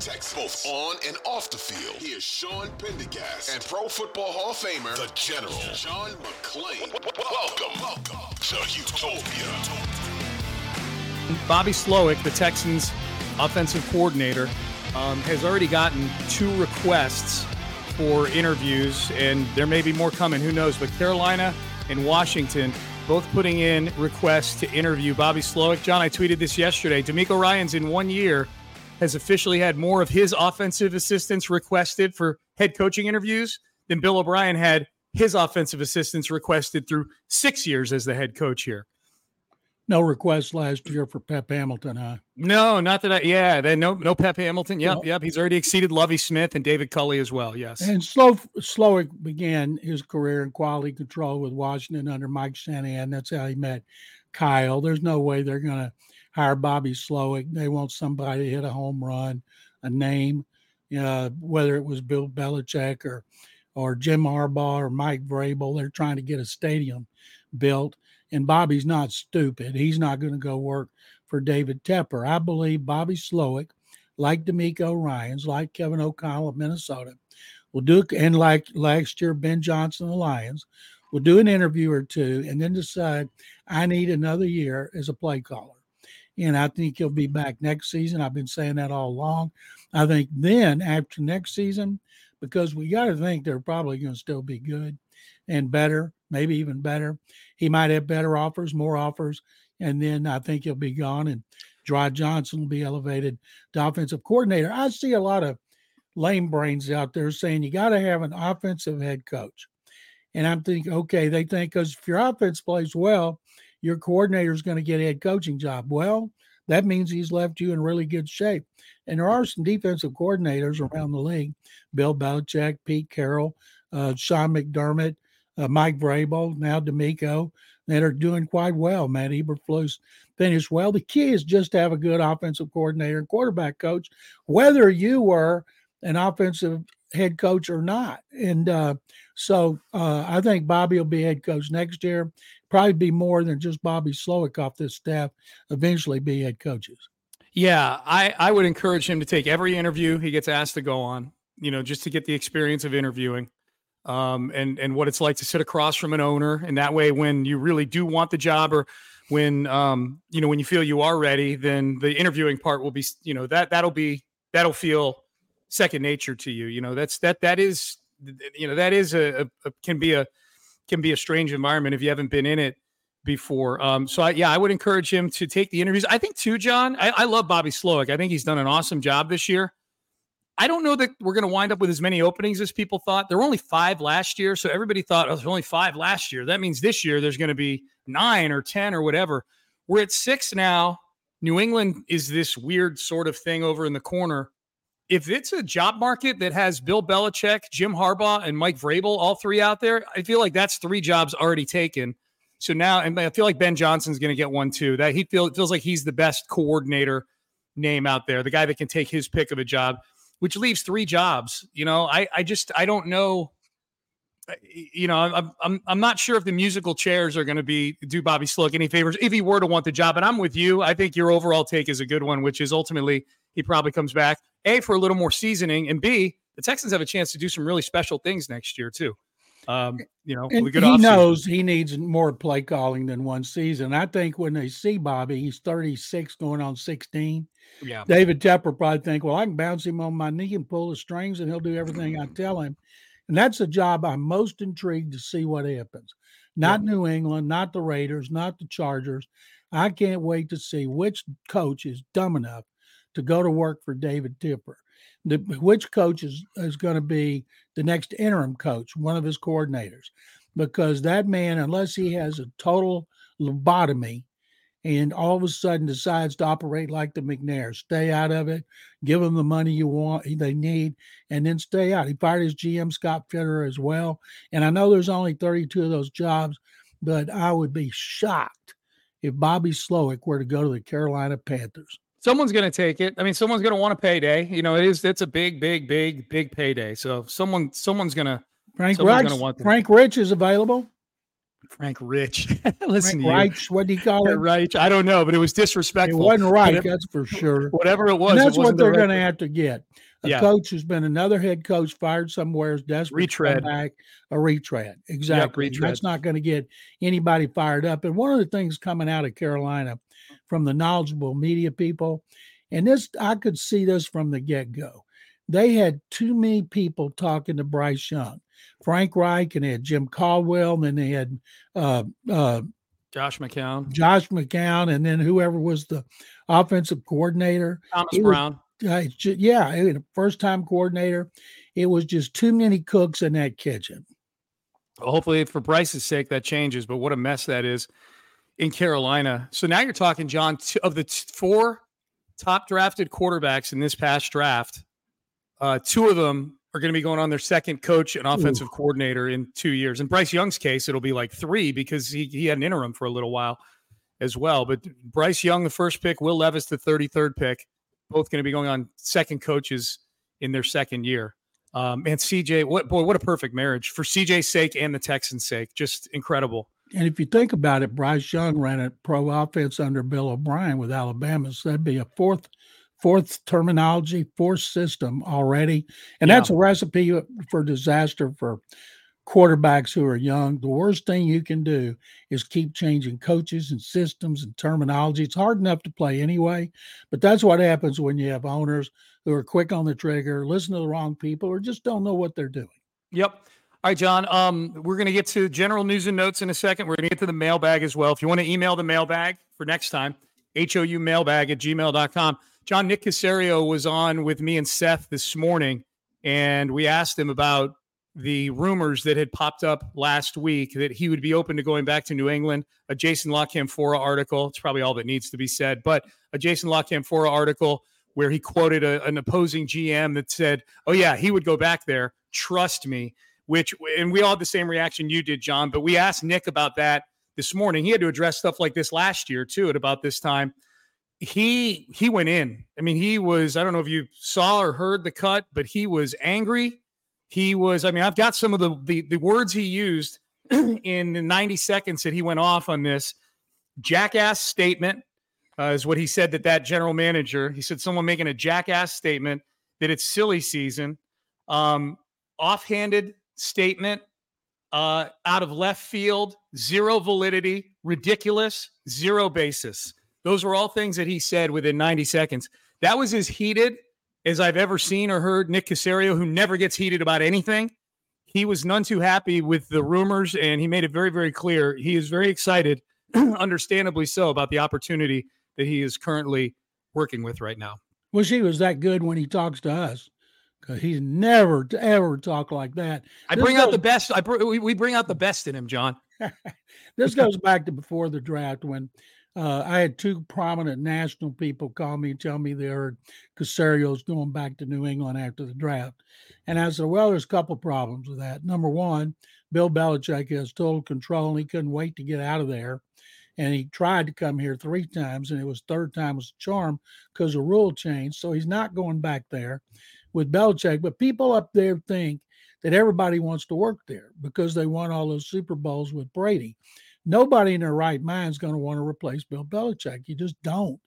All Texas, both on and off the field. Here's Sean Pendergast and Pro Football Hall of Famer, the General, John McClain. Welcome, welcome to Utopia. Bobby Slowik, the Texans' offensive coordinator, um, has already gotten two requests for interviews, and there may be more coming. Who knows? But Carolina and Washington both putting in requests to interview Bobby Slowik. John, I tweeted this yesterday. DeMeco Ryans in one year has officially had more of his offensive assistants requested for head coaching interviews than Bill O'Brien had his offensive assistants requested through six years as the head coach here. No request last year for Pep Hamilton, huh? No, not that I. Yeah, then no, no Pep Hamilton. Yep, no. yep. He's already exceeded Lovie Smith and David Culley as well. Yes. And Slow Slowik began his career in quality control with Washington under Mike Shanahan. That's how he met Kyle. There's no way they're going to hire Bobby Slowik. They want somebody to hit a home run, a name, uh, whether it was Bill Belichick or or Jim Harbaugh or Mike Vrabel. They're trying to get a stadium built and Bobby's not stupid. He's not going to go work for David Tepper. I believe Bobby Slowick, like DeMeco Ryans, like Kevin O'Connell of Minnesota, will do and like last year Ben Johnson of the Lions, will do an interview or two and then decide I need another year as a play caller. And I think he'll be back next season. I've been saying that all along. I think then after next season, because we got to think they're probably going to still be good and better, maybe even better. He might have better offers, more offers, and then I think he'll be gone. And Jerrod Johnson will be elevated to offensive coordinator. I see a lot of lame brains out there saying you got to have an offensive head coach. And I'm thinking, okay, they think because if your offense plays well, your coordinator is going to get a head coaching job. Well, that means he's left you in really good shape. And there are some defensive coordinators around the league Bill Belichick, Pete Carroll, uh, Sean McDermott, uh, Mike Vrabel, now DeMeco, that are doing quite well. Matt Eberflus finished well. The key is just to have a good offensive coordinator and quarterback coach, whether you were an offensive head coach or not. And uh, so uh, I think Bobby will be head coach next year. Probably be more than just Bobby Slowik off this staff. Eventually, be head coaches. Yeah, I I would encourage him to take every interview he gets asked to go on. You know, just to get the experience of interviewing um, and and what it's like to sit across from an owner. And that way, when you really do want the job, or when um, you know when you feel you are ready, then the interviewing part will be you know that that'll be that'll feel second nature to you. You know that's that that is you know that is a, a, a can be a can be a strange environment if you haven't been in it before. Um, so I, yeah, I would encourage him to take the interviews. I think too, John. I, I love Bobby Slowik. I think he's done an awesome job this year. I don't know that we're going to wind up with as many openings as people thought. There were only five last year. So everybody thought, oh, there's only five last year. That means this year there's going to be nine or 10 or whatever. We're at six now. New England is this weird sort of thing over in the corner. If it's a job market that has Bill Belichick, Jim Harbaugh, and Mike Vrabel, all three out there, I feel like that's three jobs already taken. So now, and I feel like Ben Johnson's going to get one too. That he feels feels like he's the best coordinator name out there, the guy that can take his pick of a job, which leaves three jobs. You know, I I just I don't know. You know, I'm I'm I'm not sure if the musical chairs are going to be do Bobby Slowik any favors if he were to want the job. And I'm with you. I think your overall take is a good one, which is ultimately he probably comes back a for a little more seasoning, and b the Texans have a chance to do some really special things next year too. Um, you know, and he knows he needs more play calling than one season. I think when they see Bobby, he's 36 going on 16. Yeah. David Tepper probably think, well, I can bounce him on my knee and pull the strings and he'll do everything I tell him. And that's the job I'm most intrigued to see what happens. Not yeah. New England, not the Raiders, not the Chargers. I can't wait to see which coach is dumb enough to go to work for David Tepper. the, which coach is, is going to be the next interim coach, one of his coordinators, because that man, unless he has a total lobotomy and all of a sudden decides to operate like the McNair, stay out of it, give them the money you want, they need, and then stay out. He fired his GM Scott Fitterer as well. And I know there's only 32 of those jobs, but I would be shocked if Bobby Slowik were to go to the Carolina Panthers someone's going to take it. I mean, someone's going to want a payday. You know, it is it's a big, big, big, big payday. So someone someone's going to Frank Reich, Frank Rich is available. Frank Rich. Listen Frank Reich, what do you call it? Right. I don't know, but it was disrespectful. It wasn't right, whatever, that's for sure. Whatever it was. And that's what they're the going to have to get. A yeah. coach who's been another head coach fired somewhere is desperate retread. back. A retread. Exactly. Yep, retread. That's not going to get anybody fired up. And one of the things coming out of Carolina from the knowledgeable media people and this, I could see this from the get go. They had too many people talking to Bryce Young, Frank Reich, and they had Jim Caldwell, and then they had uh, uh, Josh McCown, Josh McCown, and then whoever was the offensive coordinator, Thomas Brown. Was, uh, yeah, first time coordinator. It was just too many cooks in that kitchen. Well, hopefully, for Bryce's sake, that changes. But what a mess that is in Carolina. So now you're talking, John, of the four top drafted quarterbacks in this past draft, uh, two of them are going to be going on their second coach and offensive Ooh. coordinator in two years. In Bryce Young's case, it'll be like three because he, he had an interim for a little while as well. But Bryce Young, the first pick, Will Levis, the 33rd pick, both going to be going on second coaches in their second year. Um, and CJ, what boy, what a perfect marriage for CJ's sake and the Texans' sake. Just incredible. And if you think about it, Bryce Young ran a pro offense under Bill O'Brien with Alabama. So that'd be a fourth fourth terminology, fourth system already. And yeah. that's a recipe for disaster for quarterbacks who are young. The worst thing you can do is keep changing coaches and systems and terminology. It's hard enough to play anyway, but that's what happens when you have owners who are quick on the trigger, listen to the wrong people, or just don't know what they're doing. Yep. All right, John. Um, we're going to get to general news and notes in a second. We're going to get to the mailbag as well. If you want to email the mailbag for next time, HOU mailbag at gmail.com. John Nick Caserio was on with me and Seth this morning, and we asked him about the rumors that had popped up last week that he would be open to going back to New England. A Jason La Canfora article. It's probably all that needs to be said, but a Jason La Canfora article where he quoted a, an opposing GM that said, "Oh yeah, he would go back there. Trust me." Which, and we all had the same reaction you did, John, but we asked Nick about that this morning. He had to address stuff like this last year too at about this time. He he went in. I mean, he was, I don't know if you saw or heard the cut, but he was angry. He was, I mean, I've got some of the the, the words he used in the 90 seconds that he went off on this jackass statement uh, is what he said that that general manager he said someone making a jackass statement that it's silly season um offhanded statement uh, out of left field, zero validity, ridiculous, zero basis. Those were all things that he said within 90 seconds. That was as heated as I've ever seen or heard Nick Caserio, who never gets heated about anything. He was none too happy with the rumors, and he made it very, very clear. He is very excited, understandably so, about the opportunity that he is currently working with right now. Wish he was that good when he talks to us because he's never ever talk like that. I This bring out the best. I br- we, we bring out the best in him, John. this goes back to before the draft when uh, I had two prominent national people call me and tell me they heard Caserio's going back to New England after the draft. And I said, well, there's a couple problems with that. Number one, Bill Belichick has total control and he couldn't wait to get out of there. And he tried to come here three times, and it was third time was a charm because the rule changed. So he's not going back there with Belichick. But people up there think that everybody wants to work there because they won all those Super Bowls with Brady. Nobody in their right mind is going to want to replace Bill Belichick. You just don't.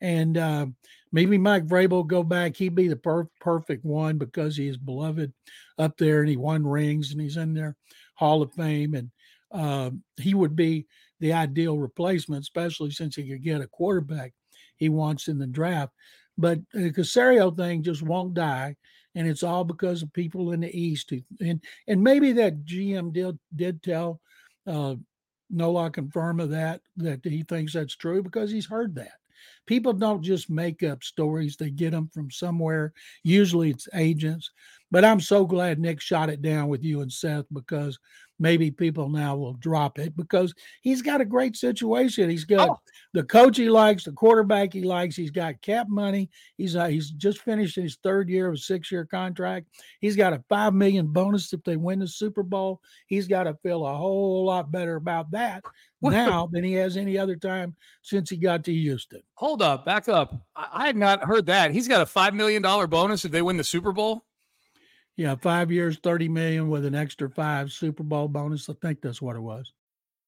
And uh, maybe Mike Vrabel go back. He'd be the per- perfect one because he is beloved up there and he won rings and he's in their Hall of Fame. And um, he would be the ideal replacement, especially since he could get a quarterback he wants in the draft. But the Caserio thing just won't die and it's all because of people in the East. And and maybe that GM did did tell uh, confirm of that that he thinks that's true because he's heard that. People don't just make up stories; they get them from somewhere. Usually, it's agents. But I'm so glad Nick shot it down with you and Seth because maybe people now will drop it because he's got a great situation. He's got Oh. the coach he likes, the quarterback he likes. He's got cap money. He's uh, he's just finished his third year of a six year contract. He's got a five million bonus if they win the Super Bowl. He's got to feel a whole lot better about that now than he has any other time since he got to Houston. Hold up, back up. I, I had not heard that. He's got a five million dollar bonus if they win the Super Bowl. Yeah, five years, thirty million with an extra five Super Bowl bonus. I think that's what it was.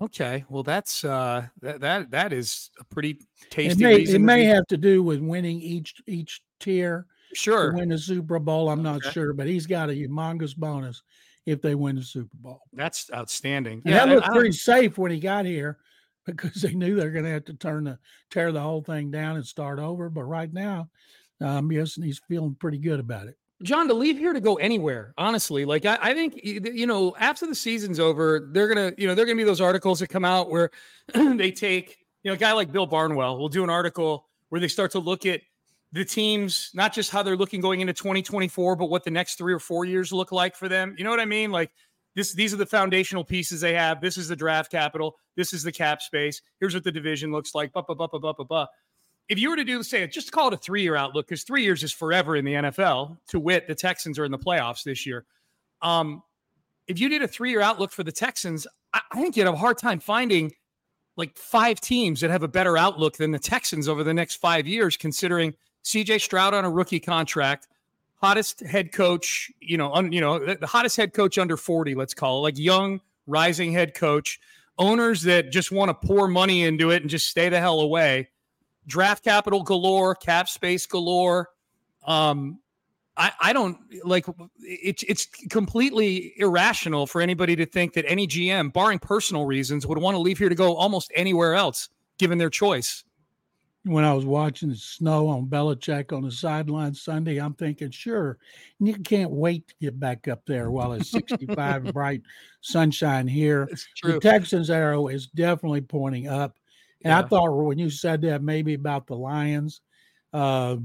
Okay, well that's uh that that that is a pretty It tasty may reason. it may be- have to do with winning each each tier sure. win the Super Bowl. I'm not Okay. sure, but he's got a humongous bonus if they win the Super Bowl. That's outstanding. And that and looked I- pretty safe when he got here because they knew they're going to have to turn the tear the whole thing down and start over. But right now, I'm guessing he's feeling pretty good about it. John, to leave here to go anywhere, honestly, like I, I think you know, after the season's over, they're gonna, you know, they're gonna be those articles that come out where they take, you know, a guy like Bill Barnwell will do an article where they start to look at the teams, not just how they're looking going into 2024, but what the next three or four years look like for them. You know what I mean? Like this, these are the foundational pieces they have. This is the draft capital. This is the cap space. Here's what the division looks like. Ba, ba, ba, ba, ba, ba, if you were to do say just call it a three year outlook because three years is forever in the NFL. To wit, the Texans are in the playoffs this year. Um, if you did a three year outlook for the Texans, I, I think you'd have a hard time finding like five teams that have a better outlook than the Texans over the next five years, considering CJ Stroud on a rookie contract, hottest head coach, you know, un, you know, the, the hottest head coach under 40, let's call it, like young, rising head coach, owners that just want to pour money into it and just stay the hell away draft capital galore, cap space galore. Um, I, I don't like it's it's completely irrational for anybody to think that any GM, barring personal reasons, would want to leave here to go almost anywhere else, given their choice. When I was watching the snow on Belichick on the sideline Sunday, I'm thinking, sure, you can't wait to get back up there while it's 65 bright sunshine here. The Texans arrow is definitely pointing up. And I thought when you said that maybe about the Lions, uh,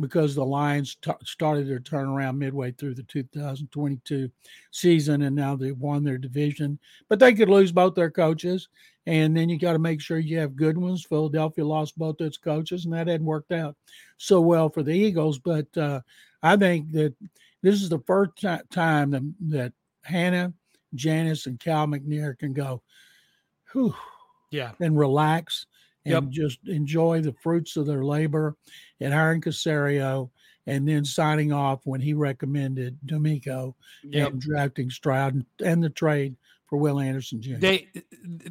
because the Lions t- started their turnaround midway through the 2022 season, and now they've won their division. But they could lose both their coaches, and then you got to make sure you have good ones. Philadelphia lost both its coaches, and that hadn't worked out so well for the Eagles. But uh, I think that this is the first ti- time that, that Hannah, Janice, and Cal McNair can go, whew, Yeah. and relax and Yep. just enjoy the fruits of their labor and hiring Caserio and then signing off when he recommended DeMeco Yep. and drafting Stroud and, the trade for Will Anderson Jr. They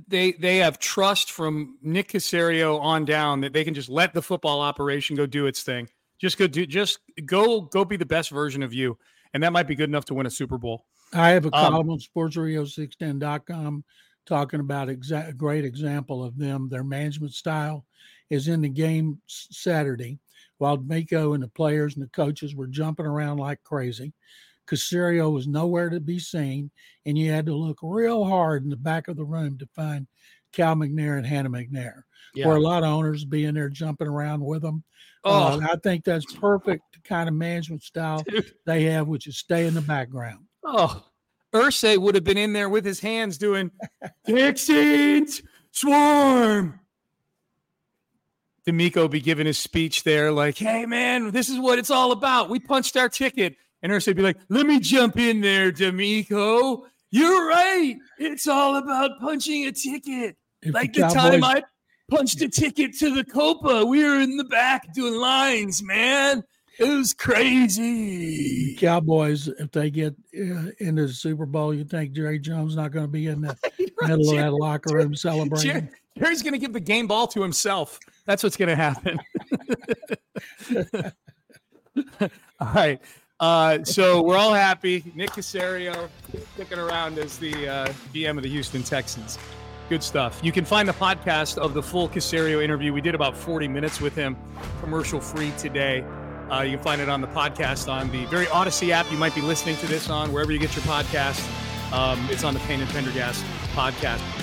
they they have trust from Nick Caserio on down that they can just let the football operation go do its thing. Just go do just go go be the best version of you. and that might be good enough to win a Super Bowl. I have a Um, column on sportsradio610.com talking about exa- a great example of them. Their management style is in the game Saturday while Miko and the players and the coaches were jumping around like crazy. Caserio was nowhere to be seen, and you had to look real hard in the back of the room to find Cal McNair and Hannah McNair. Yeah. Where a lot of owners being there jumping around with them. Oh, Uh, I think that's perfect kind of management style dude. they have, which is stay in the background. Oh, Irsay would have been in there with his hands doing Texans swarm. DeMeco be giving his speech there, like, "Hey man, this is what it's all about. We punched our ticket," and Irsay be like, "Let me jump in there, DeMeco. You're right. It's all about punching a ticket. If like the time I punched a ticket to the Copa, we were in the back doing lines, man. It was crazy." Cowboys, if they get uh, into the Super Bowl, you think Jerry Jones not going to be in the middle of that locker room celebrating? Jer- Jerry's going to give the game ball to himself. That's what's going to happen. all right. Uh, so we're all happy. Nick Caserio sticking around as the uh, GM of the Houston Texans. Good stuff. You can find the podcast of the full Caserio interview. We did about 40 minutes with him, commercial free today. Uh, you can find it on the podcast on the very Audacy app. You might be listening to this on wherever you get your podcast. Um, it's on the Payne and Pendergast podcast.